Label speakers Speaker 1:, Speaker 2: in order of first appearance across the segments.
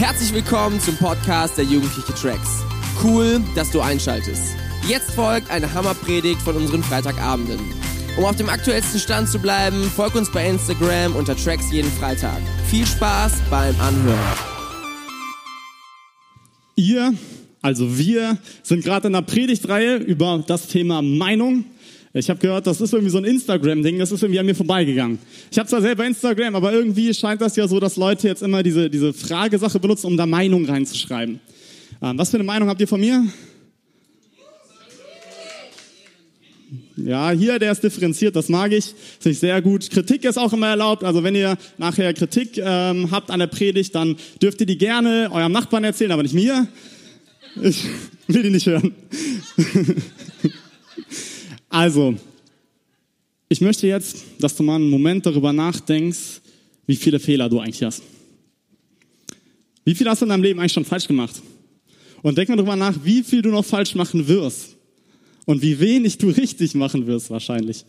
Speaker 1: Herzlich willkommen zum Podcast der Jugendliche Tracks. Cool, dass du einschaltest. Jetzt folgt eine Hammerpredigt von unseren Freitagabenden. Um auf dem aktuellsten Stand zu bleiben, folg uns bei Instagram unter Tracks jeden Freitag. Viel Spaß beim Anhören.
Speaker 2: Ihr, also wir, sind gerade in einer Predigtreihe über das Thema Meinung. Ich habe gehört, das ist irgendwie so ein Instagram-Ding, das ist irgendwie an mir vorbeigegangen. Ich habe zwar selber Instagram, aber irgendwie scheint das ja so, dass Leute jetzt immer diese, diese Fragesache benutzen, um da Meinung reinzuschreiben. Ähm, was für eine Meinung habt ihr von mir? Ja, hier, der ist differenziert, das mag ich, finde ich sehr gut. Kritik ist auch immer erlaubt, also wenn ihr nachher Kritik ähm, habt an der Predigt, dann dürft ihr die gerne eurem Nachbarn erzählen, aber nicht mir. Ich will die nicht hören. Also, ich möchte jetzt, dass du mal einen Moment darüber nachdenkst, wie viele Fehler du eigentlich hast. Wie viel hast du in deinem Leben eigentlich schon falsch gemacht? Und denk mal darüber nach, wie viel du noch falsch machen wirst. Und wie wenig du richtig machen wirst wahrscheinlich.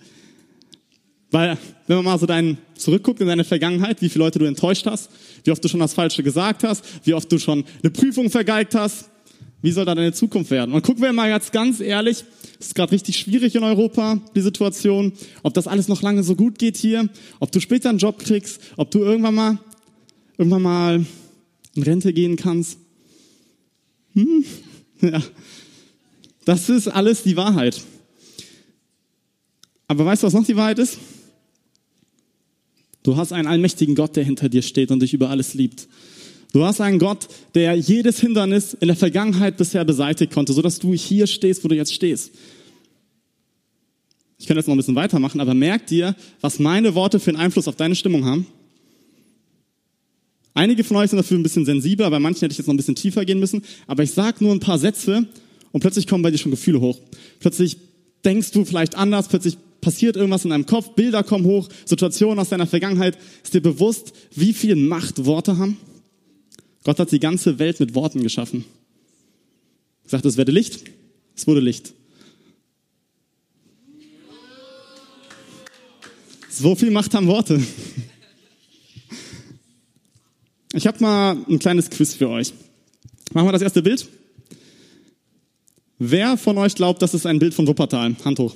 Speaker 2: Weil, wenn man mal so deinen zurückguckt in deine Vergangenheit, wie viele Leute du enttäuscht hast, wie oft du schon das Falsche gesagt hast, wie oft du schon eine Prüfung vergeigt hast, wie soll da deine Zukunft werden? Und gucken wir mal jetzt ganz ehrlich, es ist gerade richtig schwierig in Europa, die Situation, ob das alles noch lange so gut geht hier, ob du später einen Job kriegst, ob du irgendwann mal, irgendwann mal in Rente gehen kannst. Hm? Ja. Das ist alles die Wahrheit. Aber weißt du, was noch die Wahrheit ist? Du hast einen allmächtigen Gott, der hinter dir steht und dich über alles liebt. Du hast einen Gott, der jedes Hindernis in der Vergangenheit bisher beseitigt konnte, sodass du hier stehst, wo du jetzt stehst. Ich könnte jetzt noch ein bisschen weitermachen, aber merk dir, was meine Worte für einen Einfluss auf deine Stimmung haben. Einige von euch sind dafür ein bisschen sensibler, bei manchen hätte ich jetzt noch ein bisschen tiefer gehen müssen, aber ich sage nur ein paar Sätze und plötzlich kommen bei dir schon Gefühle hoch. Plötzlich denkst du vielleicht anders, plötzlich passiert irgendwas in deinem Kopf, Bilder kommen hoch, Situationen aus deiner Vergangenheit. Ist dir bewusst, wie viel Macht Worte haben? Gott hat die ganze Welt mit Worten geschaffen. Er sagt, es werde Licht, es wurde Licht. So viel Macht haben Worte. Ich habe mal ein kleines Quiz für euch. Machen wir das erste Bild. Wer von euch glaubt, das ist ein Bild von Wuppertal? Hand hoch.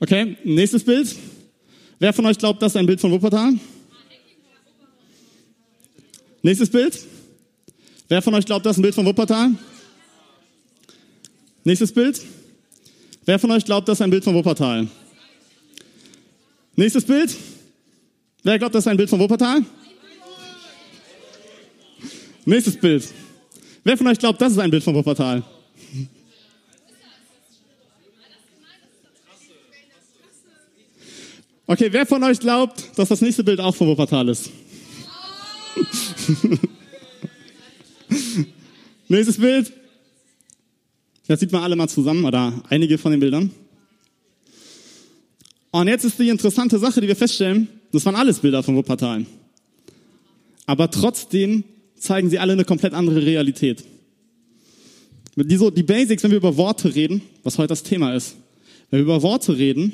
Speaker 2: Okay, nächstes Bild. Wer von euch glaubt, das ist ein Bild von Wuppertal? Nächstes Bild. Wer von euch glaubt, das ist ein Bild von Wuppertal? Nächstes Bild. Wer von euch glaubt, das ist ein Bild von Wuppertal? Nächstes Bild. Wer glaubt, das ist ein Bild von Wuppertal? Nächstes Bild. Wer von euch glaubt, das ist ein Bild von Wuppertal? Okay, wer von euch glaubt, dass das nächste Bild auch von Wuppertal ist? Nächstes Bild. Das sieht man alle mal zusammen oder einige von den Bildern. Und jetzt ist die interessante Sache, die wir feststellen, das waren alles Bilder von Wuppertal. Aber trotzdem zeigen sie alle eine komplett andere Realität. Die, die Basics, wenn wir über Worte reden, was heute das Thema ist. Wenn wir über Worte reden,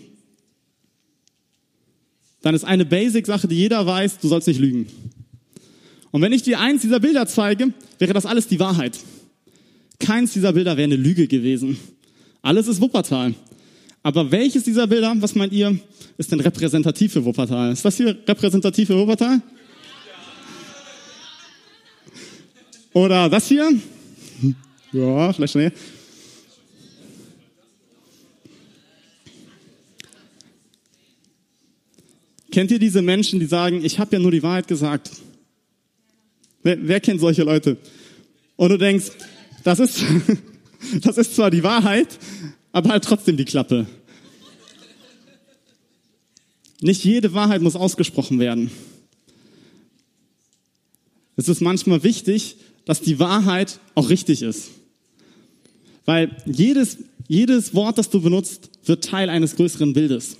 Speaker 2: dann ist eine Basic-Sache, die jeder weiß, du sollst nicht lügen. Und wenn ich dir eins dieser Bilder zeige, wäre das alles die Wahrheit. Keins dieser Bilder wäre eine Lüge gewesen. Alles ist Wuppertal. Aber welches dieser Bilder, was meint ihr, ist denn repräsentativ für Wuppertal? Ist das hier repräsentativ für Wuppertal? Oder das hier? Ja, vielleicht schnell. Kennt ihr diese Menschen, die sagen, ich habe ja nur die Wahrheit gesagt? Wer, wer kennt solche Leute? Und du denkst, das ist, das ist zwar die Wahrheit, aber halt trotzdem die Klappe. Nicht jede Wahrheit muss ausgesprochen werden. Es ist manchmal wichtig, dass die Wahrheit auch richtig ist. Weil jedes, jedes Wort, das du benutzt, wird Teil eines größeren Bildes.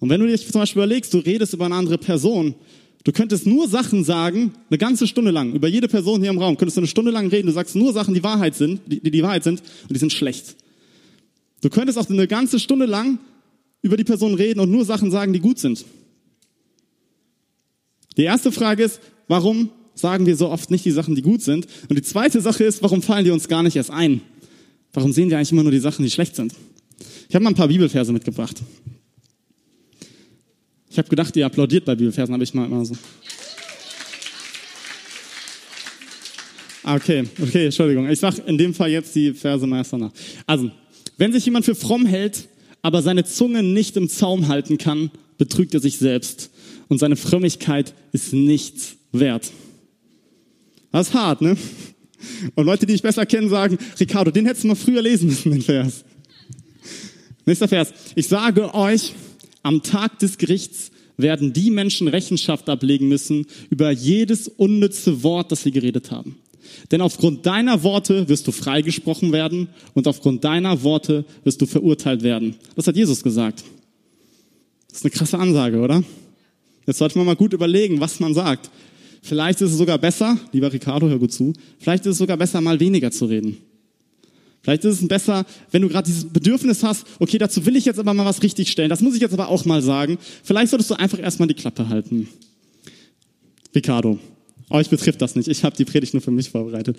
Speaker 2: Und wenn du dir zum Beispiel überlegst, du redest über eine andere Person, du könntest nur Sachen sagen, eine ganze Stunde lang, über jede Person hier im Raum, könntest du eine Stunde lang reden, du sagst nur Sachen, die Wahrheit sind, die, die Wahrheit sind, und die sind schlecht. Du könntest auch eine ganze Stunde lang über die Person reden und nur Sachen sagen, die gut sind. Die erste Frage ist, warum sagen wir so oft nicht die Sachen, die gut sind? Und die zweite Sache ist, warum fallen die uns gar nicht erst ein? Warum sehen wir eigentlich immer nur die Sachen, die schlecht sind? Ich habe mal ein paar Bibelverse mitgebracht. Ich habe gedacht, ihr applaudiert bei Bibelversen, aber ich mal immer so. Ah, okay, okay, Entschuldigung. Ich sag in dem Fall jetzt die Verse meist nach. Also, wenn sich jemand für fromm hält, aber seine Zunge nicht im Zaum halten kann, betrügt er sich selbst. Und seine Frömmigkeit ist nichts wert. Das ist hart, ne? Und Leute, die ich besser kennen, sagen, Ricardo, den hättest du mal früher lesen müssen, den Vers. Nächster Vers. Ich sage euch, am Tag des Gerichts werden die Menschen Rechenschaft ablegen müssen über jedes unnütze Wort, das sie geredet haben. Denn aufgrund deiner Worte wirst du freigesprochen werden und aufgrund deiner Worte wirst du verurteilt werden. Das hat Jesus gesagt. Das ist eine krasse Ansage, oder? Jetzt sollte man mal gut überlegen, was man sagt. Vielleicht ist es sogar besser, lieber Ricardo, hör gut zu, vielleicht ist es sogar besser, mal weniger zu reden. Vielleicht ist es besser, wenn du gerade dieses Bedürfnis hast, okay, dazu will ich jetzt aber mal was richtig stellen, das muss ich jetzt aber auch mal sagen. Vielleicht solltest du einfach erstmal die Klappe halten. Ricardo, euch betrifft das nicht, ich habe die Predigt nur für mich vorbereitet.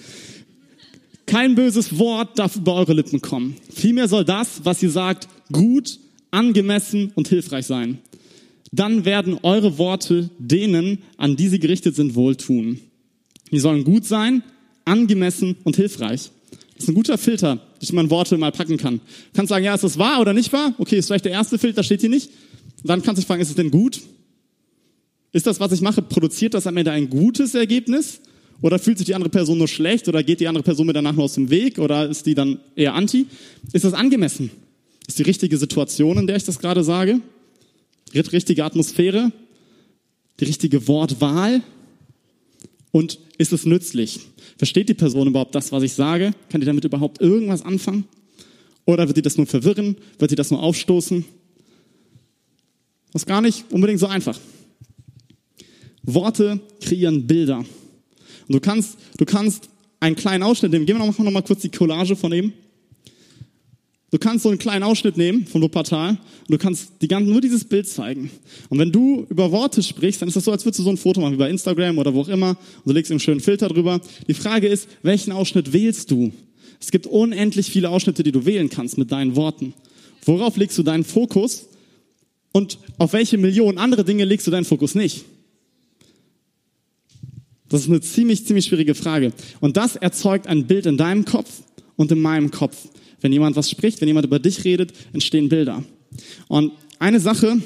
Speaker 2: Kein böses Wort darf über eure Lippen kommen. Vielmehr soll das, was ihr sagt, gut, angemessen und hilfreich sein dann werden eure Worte denen, an die sie gerichtet sind, wohltun. Die sollen gut sein, angemessen und hilfreich. Ist ein guter Filter, den man Worte mal packen kann. Du kannst sagen, ja, ist das wahr oder nicht wahr? Okay, ist vielleicht der erste Filter, steht hier nicht. Und dann kannst du dich fragen, ist es denn gut? Ist das, was ich mache, produziert das am Ende ein gutes Ergebnis? Oder fühlt sich die andere Person nur schlecht? Oder geht die andere Person mir danach nur aus dem Weg? Oder ist die dann eher anti? Ist das angemessen? Ist die richtige Situation, in der ich das gerade sage? die richtige Atmosphäre, die richtige Wortwahl und ist es nützlich? Versteht die Person überhaupt das, was ich sage? Kann die damit überhaupt irgendwas anfangen? Oder wird die das nur verwirren? Wird sie das nur aufstoßen? Das ist gar nicht unbedingt so einfach. Worte kreieren Bilder. Und du kannst, du kannst einen kleinen Ausschnitt nehmen. Gehen wir noch mal, noch mal kurz die Collage von eben. Du kannst so einen kleinen Ausschnitt nehmen von Wuppertal und du kannst die ganzen, nur dieses Bild zeigen. Und wenn du über Worte sprichst, dann ist das so, als würdest du so ein Foto machen, wie bei Instagram oder wo auch immer, und du legst einen schönen Filter drüber. Die Frage ist, welchen Ausschnitt wählst du? Es gibt unendlich viele Ausschnitte, die du wählen kannst mit deinen Worten. Worauf legst du deinen Fokus? Und auf welche Millionen andere Dinge legst du deinen Fokus nicht? Das ist eine ziemlich, ziemlich schwierige Frage. Und das erzeugt ein Bild in deinem Kopf und in meinem Kopf. Wenn jemand was spricht, wenn jemand über dich redet, entstehen Bilder. Und eine Sache,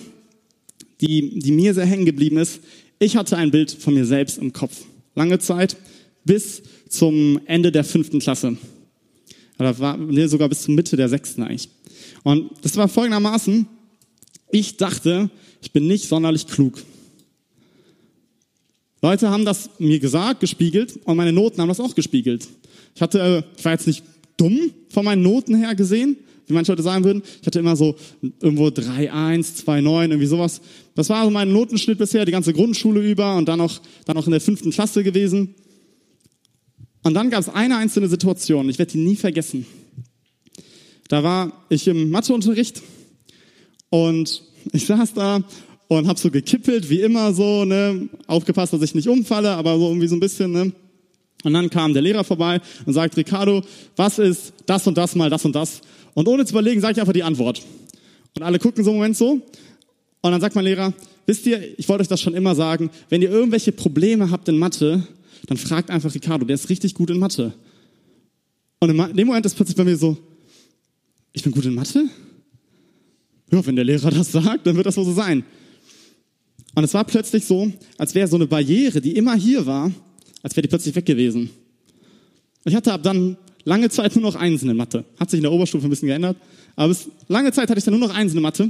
Speaker 2: die, die mir sehr hängen geblieben ist, ich hatte ein Bild von mir selbst im Kopf. Lange Zeit, bis zum Ende der fünften Klasse. Oder war, nee, sogar bis zur Mitte der sechsten eigentlich. Und das war folgendermaßen, ich dachte, ich bin nicht sonderlich klug. Leute haben das mir gesagt, gespiegelt und meine Noten haben das auch gespiegelt. Ich hatte, ich war jetzt nicht dumm von meinen Noten her gesehen, wie manche Leute sagen würden. Ich hatte immer so irgendwo 3,1, 2,9, irgendwie sowas. Das war so mein Notenschnitt bisher, die ganze Grundschule über und dann noch, dann noch in der fünften Klasse gewesen. Und dann gab es eine einzelne Situation, ich werde die nie vergessen. Da war ich im Matheunterricht und ich saß da und habe so gekippelt, wie immer so, ne, aufgepasst, dass ich nicht umfalle, aber so irgendwie so ein bisschen, ne, und dann kam der Lehrer vorbei und sagt, Ricardo, was ist das und das mal das und das? Und ohne zu überlegen, sage ich einfach die Antwort. Und alle gucken so einen Moment so. Und dann sagt mein Lehrer, wisst ihr, ich wollte euch das schon immer sagen, wenn ihr irgendwelche Probleme habt in Mathe, dann fragt einfach Ricardo, der ist richtig gut in Mathe. Und in dem Moment ist plötzlich bei mir so, ich bin gut in Mathe? Ja, wenn der Lehrer das sagt, dann wird das wohl so sein. Und es war plötzlich so, als wäre so eine Barriere, die immer hier war, als wäre die plötzlich weg gewesen. Ich hatte ab dann lange Zeit nur noch Einsen in Mathe. Hat sich in der Oberstufe ein bisschen geändert. Aber bis lange Zeit hatte ich dann nur noch Einsen in Mathe.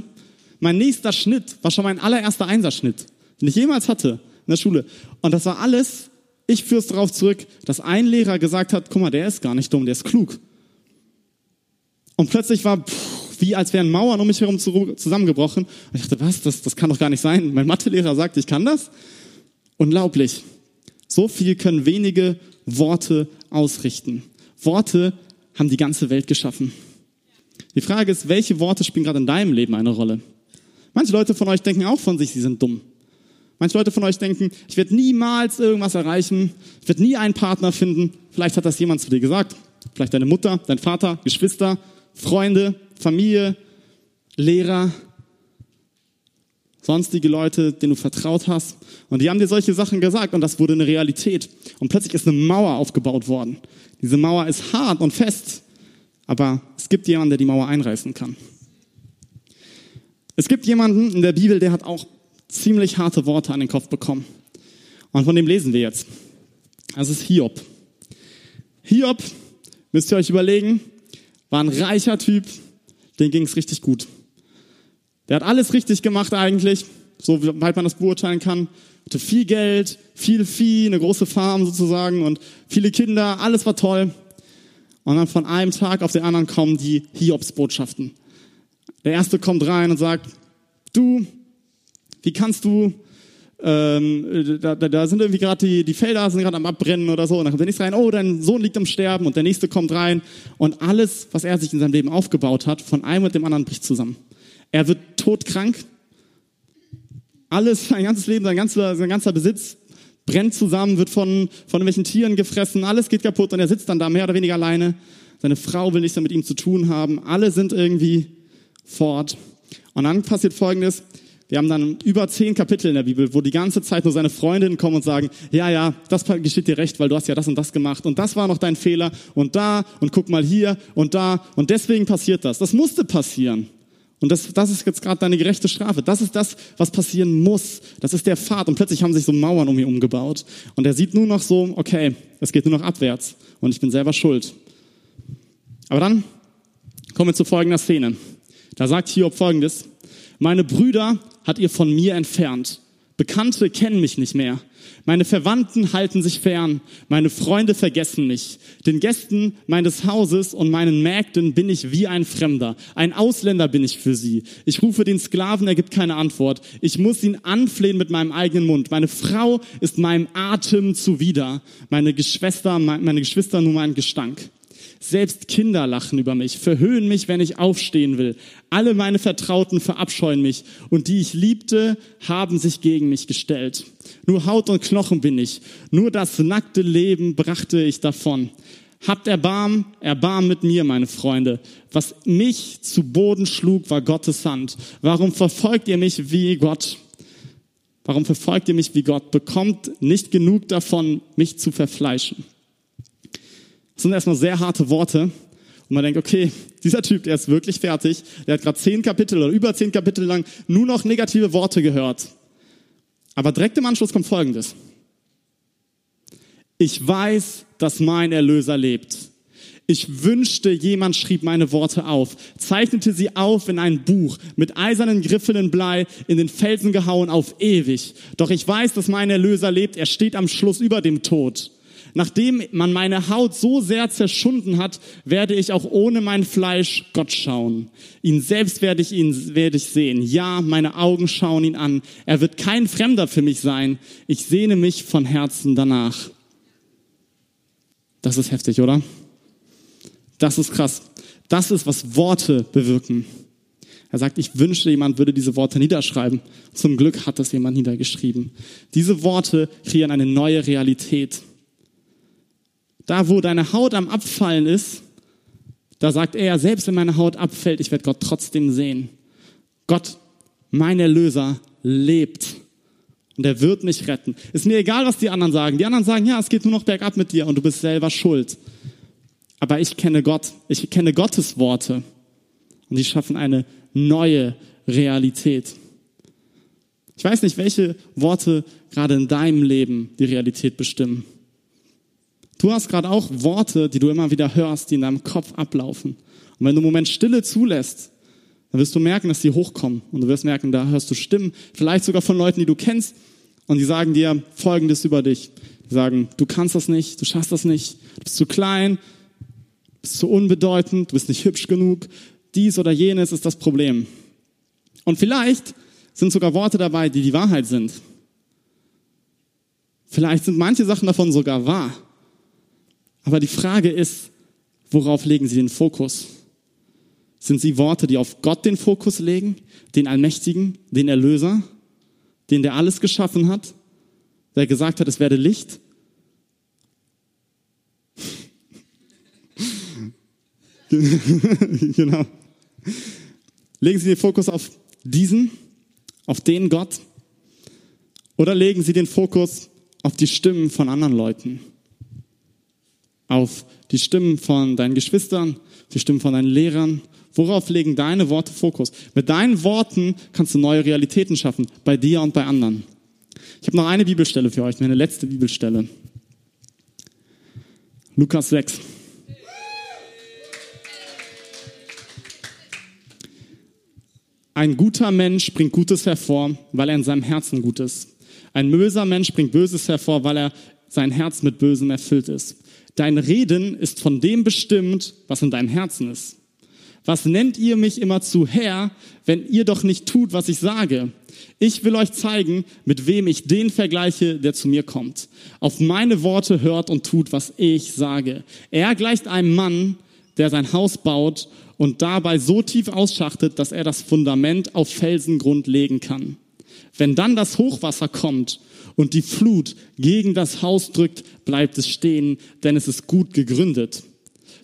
Speaker 2: Mein nächster Schnitt war schon mein allererster Einserschnitt, den ich jemals hatte in der Schule. Und das war alles, ich führe es darauf zurück, dass ein Lehrer gesagt hat, guck mal, der ist gar nicht dumm, der ist klug. Und plötzlich war, pff, wie als wären Mauern um mich herum zusammengebrochen. Und ich dachte, was, das, das kann doch gar nicht sein. Mein Mathelehrer sagt, ich kann das. Unglaublich. So viel können wenige Worte ausrichten. Worte haben die ganze Welt geschaffen. Die Frage ist, welche Worte spielen gerade in deinem Leben eine Rolle? Manche Leute von euch denken auch von sich, sie sind dumm. Manche Leute von euch denken, ich werde niemals irgendwas erreichen, ich werde nie einen Partner finden. Vielleicht hat das jemand zu dir gesagt. Vielleicht deine Mutter, dein Vater, Geschwister, Freunde, Familie, Lehrer, sonstige Leute, denen du vertraut hast. Und die haben dir solche Sachen gesagt und das wurde eine Realität. Und plötzlich ist eine Mauer aufgebaut worden. Diese Mauer ist hart und fest, aber es gibt jemanden, der die Mauer einreißen kann. Es gibt jemanden in der Bibel, der hat auch ziemlich harte Worte an den Kopf bekommen. Und von dem lesen wir jetzt. Das ist Hiob. Hiob, müsst ihr euch überlegen, war ein reicher Typ, dem ging es richtig gut. Der hat alles richtig gemacht eigentlich, so weit man das beurteilen kann. Hatte viel Geld, viel Vieh, eine große Farm sozusagen und viele Kinder, alles war toll. Und dann von einem Tag auf den anderen kommen die Hiobs-Botschaften. Der erste kommt rein und sagt, du, wie kannst du, ähm, da, da sind irgendwie gerade die, die Felder sind gerade am Abbrennen oder so. Und dann kommt der nächste rein, oh, dein Sohn liegt am Sterben. Und der nächste kommt rein. Und alles, was er sich in seinem Leben aufgebaut hat, von einem mit dem anderen bricht zusammen. Er wird todkrank. Alles, sein ganzes Leben, sein ganzer, sein ganzer Besitz brennt zusammen, wird von, von irgendwelchen Tieren gefressen, alles geht kaputt und er sitzt dann da mehr oder weniger alleine. Seine Frau will nichts mehr mit ihm zu tun haben. Alle sind irgendwie fort. Und dann passiert Folgendes. Wir haben dann über zehn Kapitel in der Bibel, wo die ganze Zeit nur seine Freundinnen kommen und sagen, ja, ja, das geschieht dir recht, weil du hast ja das und das gemacht und das war noch dein Fehler und da und guck mal hier und da und deswegen passiert das. Das musste passieren. Und das, das ist jetzt gerade deine gerechte Strafe. Das ist das, was passieren muss. Das ist der Pfad. Und plötzlich haben sich so Mauern um ihn umgebaut. Und er sieht nur noch so, okay, es geht nur noch abwärts. Und ich bin selber schuld. Aber dann kommen wir zu folgender Szene. Da sagt Hiob folgendes. Meine Brüder hat ihr von mir entfernt. Bekannte kennen mich nicht mehr. Meine Verwandten halten sich fern. Meine Freunde vergessen mich. Den Gästen meines Hauses und meinen Mägden bin ich wie ein Fremder. Ein Ausländer bin ich für sie. Ich rufe den Sklaven, er gibt keine Antwort. Ich muss ihn anflehen mit meinem eigenen Mund. Meine Frau ist meinem Atem zuwider. Meine Geschwister, meine Geschwister nur mein Gestank. Selbst Kinder lachen über mich, verhöhnen mich, wenn ich aufstehen will. Alle meine Vertrauten verabscheuen mich und die ich liebte, haben sich gegen mich gestellt. Nur Haut und Knochen bin ich, nur das nackte Leben brachte ich davon. Habt Erbarm, Erbarm mit mir, meine Freunde. Was mich zu Boden schlug, war Gottes Hand. Warum verfolgt ihr mich wie Gott? Warum verfolgt ihr mich wie Gott? Bekommt nicht genug davon, mich zu verfleischen. Das sind erstmal sehr harte Worte. Und man denkt, okay, dieser Typ, der ist wirklich fertig. Der hat gerade zehn Kapitel oder über zehn Kapitel lang nur noch negative Worte gehört. Aber direkt im Anschluss kommt Folgendes. Ich weiß, dass mein Erlöser lebt. Ich wünschte, jemand schrieb meine Worte auf, zeichnete sie auf in ein Buch, mit eisernen Griffeln in Blei, in den Felsen gehauen auf ewig. Doch ich weiß, dass mein Erlöser lebt. Er steht am Schluss über dem Tod. Nachdem man meine Haut so sehr zerschunden hat, werde ich auch ohne mein Fleisch Gott schauen. Ihn selbst werde ich ihn, werde ich sehen. Ja, meine Augen schauen ihn an. Er wird kein Fremder für mich sein. Ich sehne mich von Herzen danach. Das ist heftig, oder? Das ist krass. Das ist, was Worte bewirken. Er sagt, ich wünschte, jemand würde diese Worte niederschreiben. Zum Glück hat das jemand niedergeschrieben. Diese Worte kreieren eine neue Realität. Da, wo deine Haut am Abfallen ist, da sagt er, selbst wenn meine Haut abfällt, ich werde Gott trotzdem sehen. Gott, mein Erlöser, lebt. Und er wird mich retten. Ist mir egal, was die anderen sagen. Die anderen sagen, ja, es geht nur noch bergab mit dir und du bist selber schuld. Aber ich kenne Gott. Ich kenne Gottes Worte. Und die schaffen eine neue Realität. Ich weiß nicht, welche Worte gerade in deinem Leben die Realität bestimmen. Du hast gerade auch Worte, die du immer wieder hörst, die in deinem Kopf ablaufen. Und wenn du einen Moment Stille zulässt, dann wirst du merken, dass die hochkommen. Und du wirst merken, da hörst du Stimmen, vielleicht sogar von Leuten, die du kennst, und die sagen dir Folgendes über dich. Die sagen, du kannst das nicht, du schaffst das nicht, du bist zu klein, du bist zu unbedeutend, du bist nicht hübsch genug, dies oder jenes ist das Problem. Und vielleicht sind sogar Worte dabei, die die Wahrheit sind. Vielleicht sind manche Sachen davon sogar wahr. Aber die Frage ist, worauf legen Sie den Fokus? Sind sie Worte, die auf Gott den Fokus legen, den Allmächtigen, den Erlöser? den der alles geschaffen hat, der gesagt hat, es werde Licht. genau. Legen Sie den Fokus auf diesen, auf den Gott, oder legen Sie den Fokus auf die Stimmen von anderen Leuten, auf die Stimmen von deinen Geschwistern, die Stimmen von deinen Lehrern. Worauf legen deine Worte Fokus? Mit deinen Worten kannst du neue Realitäten schaffen, bei dir und bei anderen. Ich habe noch eine Bibelstelle für euch, meine letzte Bibelstelle. Lukas 6. Ein guter Mensch bringt Gutes hervor, weil er in seinem Herzen gut ist. Ein böser Mensch bringt Böses hervor, weil er sein Herz mit Bösem erfüllt ist. Dein Reden ist von dem bestimmt, was in deinem Herzen ist. Was nennt ihr mich immer zu Herr, wenn ihr doch nicht tut, was ich sage? Ich will euch zeigen, mit wem ich den vergleiche, der zu mir kommt. Auf meine Worte hört und tut, was ich sage. Er gleicht einem Mann, der sein Haus baut und dabei so tief ausschachtet, dass er das Fundament auf Felsengrund legen kann. Wenn dann das Hochwasser kommt und die Flut gegen das Haus drückt, bleibt es stehen, denn es ist gut gegründet.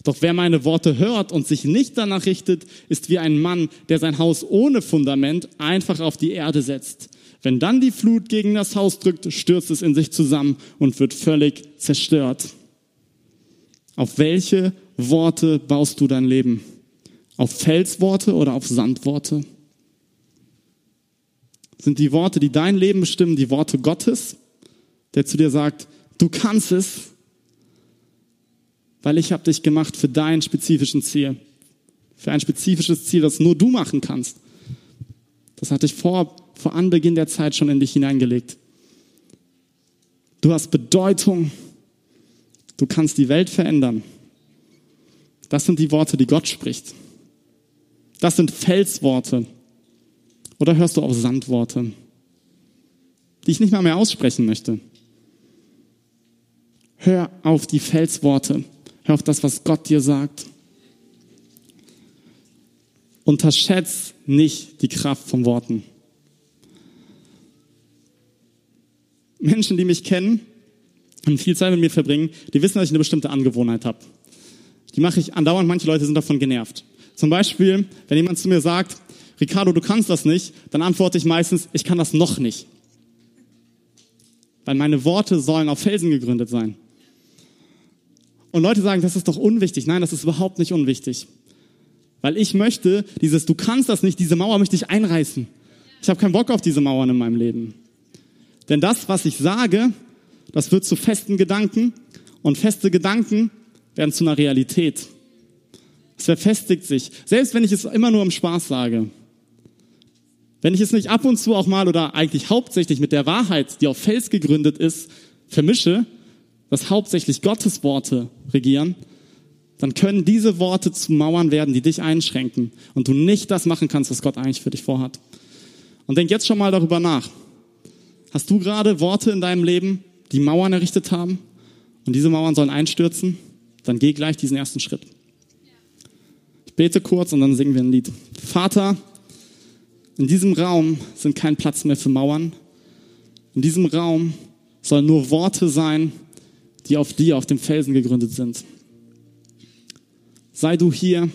Speaker 2: Doch wer meine Worte hört und sich nicht danach richtet, ist wie ein Mann, der sein Haus ohne Fundament einfach auf die Erde setzt. Wenn dann die Flut gegen das Haus drückt, stürzt es in sich zusammen und wird völlig zerstört. Auf welche Worte baust du dein Leben? Auf Felsworte oder auf Sandworte? Sind die Worte, die dein Leben bestimmen, die Worte Gottes, der zu dir sagt, du kannst es, weil ich habe dich gemacht für dein spezifischen Ziel, für ein spezifisches Ziel, das nur du machen kannst. Das hatte ich vor, vor Anbeginn der Zeit schon in dich hineingelegt. Du hast Bedeutung. Du kannst die Welt verändern. Das sind die Worte, die Gott spricht. Das sind Felsworte. Oder hörst du auf Sandworte, die ich nicht mal mehr aussprechen möchte? Hör auf die Felsworte. Hör auf das, was Gott dir sagt. Unterschätz nicht die Kraft von Worten. Menschen, die mich kennen und viel Zeit mit mir verbringen, die wissen, dass ich eine bestimmte Angewohnheit habe. Die mache ich andauernd, manche Leute sind davon genervt. Zum Beispiel, wenn jemand zu mir sagt, Ricardo, du kannst das nicht, dann antworte ich meistens, ich kann das noch nicht. Weil meine Worte sollen auf Felsen gegründet sein. Und Leute sagen, das ist doch unwichtig. Nein, das ist überhaupt nicht unwichtig. Weil ich möchte, dieses, du kannst das nicht, diese Mauer möchte ich einreißen. Ich habe keinen Bock auf diese Mauern in meinem Leben. Denn das, was ich sage, das wird zu festen Gedanken und feste Gedanken werden zu einer Realität. Es verfestigt sich. Selbst wenn ich es immer nur im Spaß sage. Wenn ich es nicht ab und zu auch mal oder eigentlich hauptsächlich mit der Wahrheit, die auf Fels gegründet ist, vermische, dass hauptsächlich Gottes Worte regieren, dann können diese Worte zu Mauern werden, die dich einschränken und du nicht das machen kannst, was Gott eigentlich für dich vorhat. Und denk jetzt schon mal darüber nach. Hast du gerade Worte in deinem Leben, die Mauern errichtet haben und diese Mauern sollen einstürzen? Dann geh gleich diesen ersten Schritt. Ich bete kurz und dann singen wir ein Lied. Vater, in diesem Raum sind kein Platz mehr für Mauern. In diesem Raum sollen nur Worte sein, die auf dir, auf dem Felsen gegründet sind. Sei du hier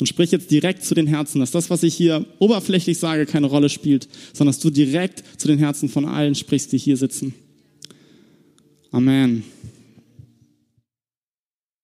Speaker 2: und sprich jetzt direkt zu den Herzen, dass das, was ich hier oberflächlich sage, keine Rolle spielt, sondern dass du direkt zu den Herzen von allen sprichst, die hier sitzen. Amen.